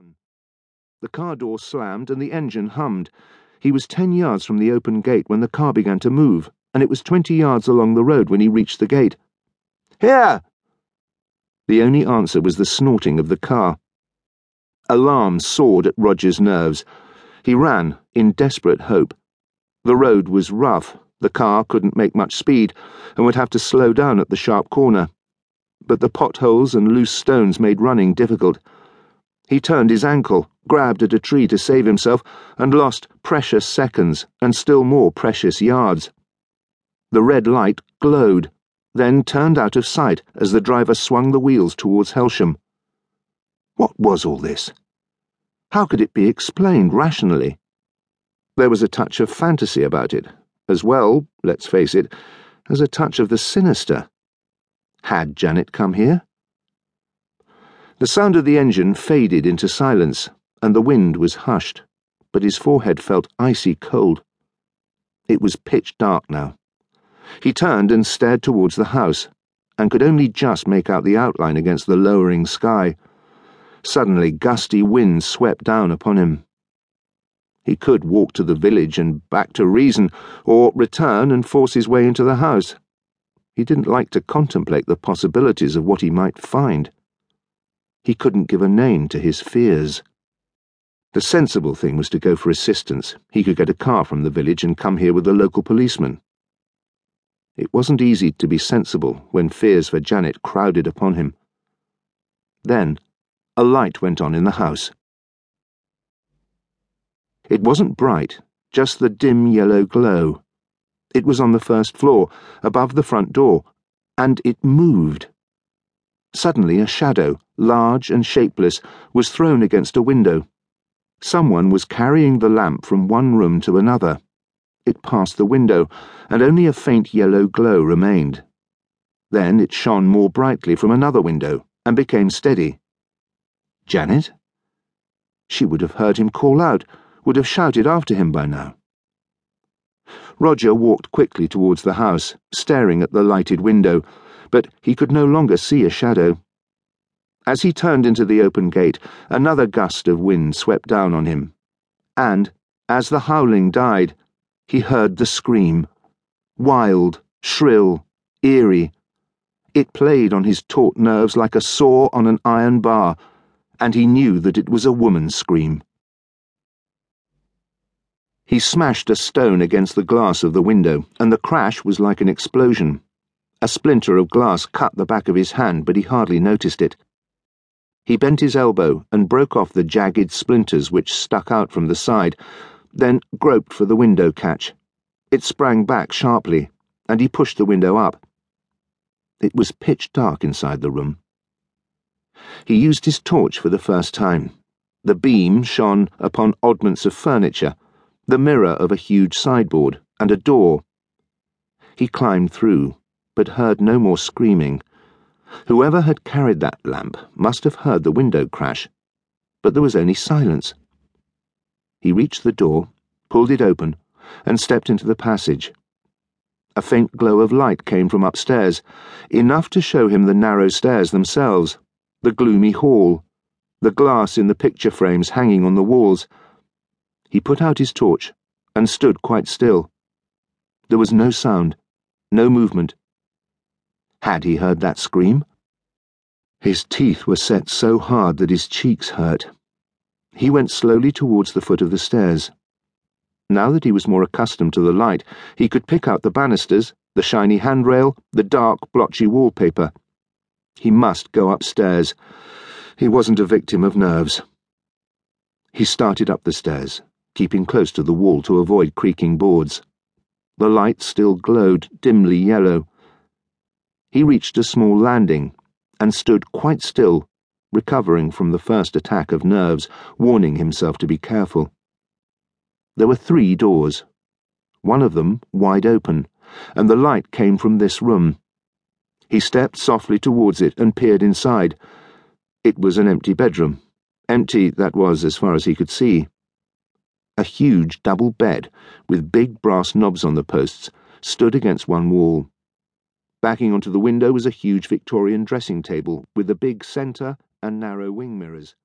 run. The car door slammed and the engine hummed. He was ten yards from the open gate when the car began to move, and it was twenty yards along the road when he reached the gate. Here! The only answer was the snorting of the car. Alarm soared at Roger's nerves. He ran, in desperate hope. The road was rough, the car couldn't make much speed, and would have to slow down at the sharp corner but the potholes and loose stones made running difficult. He turned his ankle, grabbed at a tree to save himself, and lost precious seconds and still more precious yards. The red light glowed, then turned out of sight as the driver swung the wheels towards Helsham. What was all this? How could it be explained rationally? There was a touch of fantasy about it, as well, let's face it, as a touch of the sinister. Had Janet come here? The sound of the engine faded into silence, and the wind was hushed, but his forehead felt icy cold. It was pitch dark now. He turned and stared towards the house, and could only just make out the outline against the lowering sky. Suddenly, gusty wind swept down upon him. He could walk to the village and back to reason, or return and force his way into the house. He didn't like to contemplate the possibilities of what he might find. He couldn't give a name to his fears. The sensible thing was to go for assistance. He could get a car from the village and come here with a local policeman. It wasn't easy to be sensible when fears for Janet crowded upon him. Then, a light went on in the house. It wasn't bright, just the dim yellow glow. It was on the first floor, above the front door, and it moved. Suddenly, a shadow, large and shapeless, was thrown against a window. Someone was carrying the lamp from one room to another. It passed the window, and only a faint yellow glow remained. Then it shone more brightly from another window and became steady. Janet? She would have heard him call out, would have shouted after him by now. Roger walked quickly towards the house, staring at the lighted window, but he could no longer see a shadow. As he turned into the open gate, another gust of wind swept down on him, and, as the howling died, he heard the scream. Wild, shrill, eerie. It played on his taut nerves like a saw on an iron bar, and he knew that it was a woman's scream. He smashed a stone against the glass of the window, and the crash was like an explosion. A splinter of glass cut the back of his hand, but he hardly noticed it. He bent his elbow and broke off the jagged splinters which stuck out from the side, then groped for the window catch. It sprang back sharply, and he pushed the window up. It was pitch dark inside the room. He used his torch for the first time. The beam shone upon oddments of furniture the mirror of a huge sideboard, and a door. He climbed through, but heard no more screaming. Whoever had carried that lamp must have heard the window crash, but there was only silence. He reached the door, pulled it open, and stepped into the passage. A faint glow of light came from upstairs, enough to show him the narrow stairs themselves, the gloomy hall, the glass in the picture frames hanging on the walls he put out his torch and stood quite still. There was no sound, no movement. Had he heard that scream? His teeth were set so hard that his cheeks hurt. He went slowly towards the foot of the stairs. Now that he was more accustomed to the light, he could pick out the banisters, the shiny handrail, the dark, blotchy wallpaper. He must go upstairs. He wasn't a victim of nerves. He started up the stairs keeping close to the wall to avoid creaking boards. The light still glowed dimly yellow. He reached a small landing and stood quite still, recovering from the first attack of nerves, warning himself to be careful. There were three doors, one of them wide open, and the light came from this room. He stepped softly towards it and peered inside. It was an empty bedroom. Empty, that was, as far as he could see. A huge double bed, with big brass knobs on the posts, stood against one wall. Backing onto the window was a huge Victorian dressing table with a big centre and narrow wing mirrors.